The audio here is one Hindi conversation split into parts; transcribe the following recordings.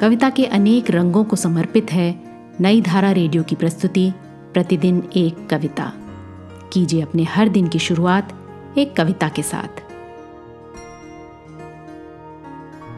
कविता के अनेक रंगों को समर्पित है नई धारा रेडियो की प्रस्तुति, प्रतिदिन एक कविता। कीजिए अपने हर दिन की शुरुआत एक कविता के साथ।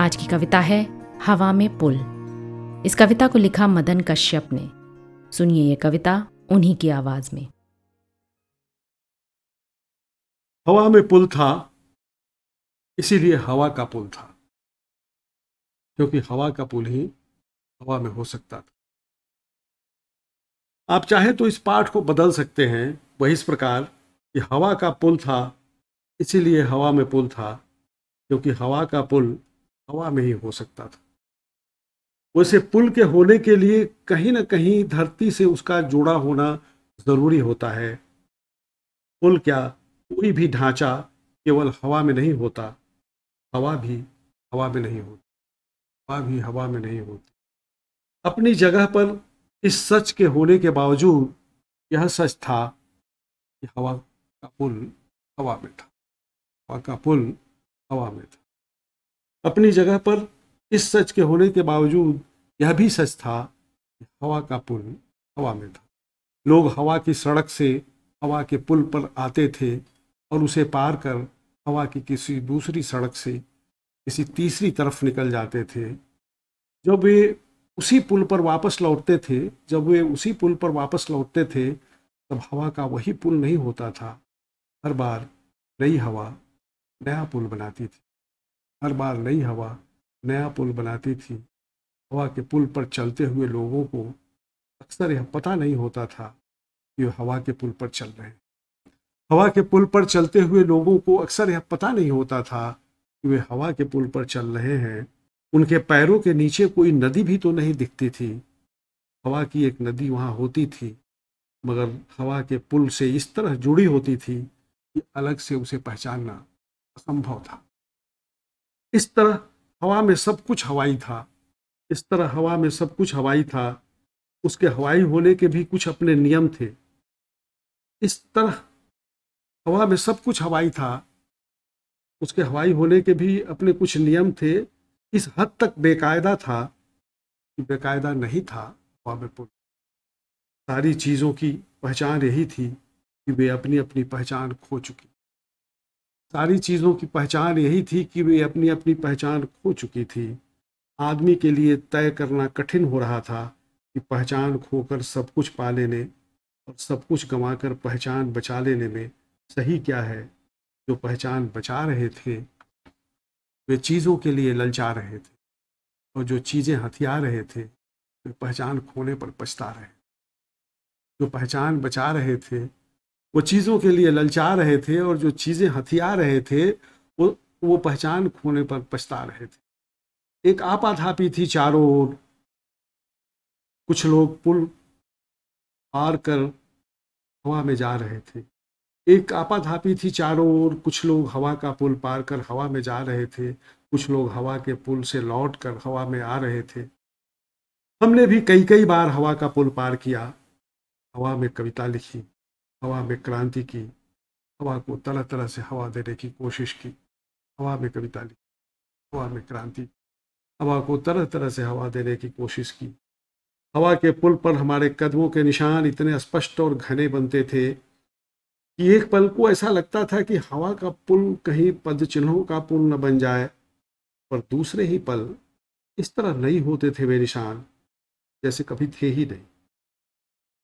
आज की कविता है, हवा में पुल। इस कविता को लिखा मदन कश्यप ने। सुनिए यह कविता उन्हीं की आवाज़ में। हवा में पुल था, इसीलिए हवा का पुल था। क्योंकि हवा का पुल ही हवा में हो सकता था। आप चाहे तो इस पाठ को बदल सकते हैं, वही इस प्रकार कि हवा का पुल था, इसीलिए हवा में पुल था, क्योंकि हवा का पुल हवा में ही हो सकता था। वैसे पुल के होने के लिए कहीं ना कहीं धरती से उसका जुड़ा होना ज़रूरी होता है। पुल क्या कोई भी ढांचा केवल हवा में नहीं होता, हवा भी हवा में नहीं होती। हवा भी हवा में नहीं होती। अपनी जगह पर इस सच के होने के बावजूद यह सच था कि हवा का पुल हवा में था। हवा का पुल हवा में था। अपनी जगह पर इस सच के होने के बावजूद यह भी सच था कि हवा का पुल हवा में था। लोग हवा की सड़क से हवा के पुल पर आते थे और उसे पार कर हवा की किसी दूसरी सड़क से किसी तीसरी तरफ़ निकल जाते थे। जब वे उसी पुल पर वापस लौटते थे, जब वे उसी पुल पर वापस लौटते थे, तब हवा का वही पुल नहीं होता था। हर बार नई हवा नया पुल बनाती थी। हर बार नई हवा नया पुल बनाती थी। हवा के पुल पर चलते हुए लोगों को अक्सर यह पता नहीं होता था कि वे हवा के पुल पर चल रहे हैं। हवा के पुल पर चलते हुए लोगों को अक्सर यह पता नहीं होता था कि वे हवा के पुल पर चल रहे हैं। उनके पैरों के नीचे कोई नदी भी तो नहीं दिखती थी। हवा की एक नदी वहाँ होती थी, मगर हवा के पुल से इस तरह जुड़ी होती थी कि अलग से उसे पहचानना असंभव था। इस तरह हवा में सब कुछ हवाई था। इस तरह हवा में सब कुछ हवाई था। उसके हवाई होने के भी कुछ अपने नियम थे। इस तरह हवा में सब कुछ हवाई था। उसके हवाई होने के भी अपने कुछ नियम थे। इस हद तक बेकायदा था कि बेकायदा नहीं था हवा में पुल। सारी चीज़ों की पहचान यही थी कि वे अपनी अपनी पहचान खो चुकी। सारी चीज़ों की पहचान यही थी कि वे अपनी अपनी पहचान खो चुकी थी। आदमी के लिए तय करना कठिन हो रहा था कि पहचान खोकर सब कुछ पा लेने और सब कुछ गंवाकर पहचान बचा लेने में सही क्या है। जो पहचान बचा रहे थे, वे चीज़ों के लिए ललचा रहे थे और जो चीज़ें हथिया रहे थे, वे पहचान खोने पर पछता रहे। जो पहचान बचा रहे थे, वो चीज़ों के लिए ललचा रहे थे और जो चीज़ें हथिया रहे थे, वो वो पहचान खोने पर पछता रहे थे। एक आपाधापी थी चारों ओर। कुछ लोग पुल पार कर हवा में जा रहे थे। एक आपाधापी थी चारों ओर, कुछ लोग हवा का पुल पार कर हवा में जा रहे थे, कुछ लोग हवा के पुल से लौट कर हवा में आ रहे थे। हमने भी कई कई बार हवा का पुल पार किया। हवा में कविता लिखी, हवा में क्रांति की, हवा को तरह तरह से हवा देने की कोशिश की। हवा में कविता लिखी, हवा में क्रांति हवा को तरह तरह से हवा देने की कोशिश की। हवा के पुल पर हमारे कदमों के निशान इतने स्पष्ट और घने बनते थे कि एक पल को ऐसा लगता था कि हवा का पुल कहीं पद चिन्हों का पुल न बन जाए, पर दूसरे ही पल इस तरह नहीं होते थे वे निशान, जैसे कभी थे ही नहीं।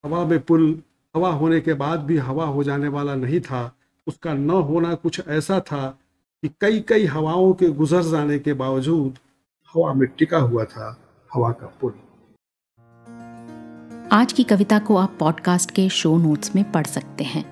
हवा में पुल, हवा होने के बाद भी हवा हो जाने वाला नहीं था। उसका न होना कुछ ऐसा था कि कई कई हवाओं के गुजर जाने के बावजूद हवा में टिका हुआ था हवा का पुल। आज की कविता को आप पॉडकास्ट के शो नोट्स में पढ़ सकते हैं।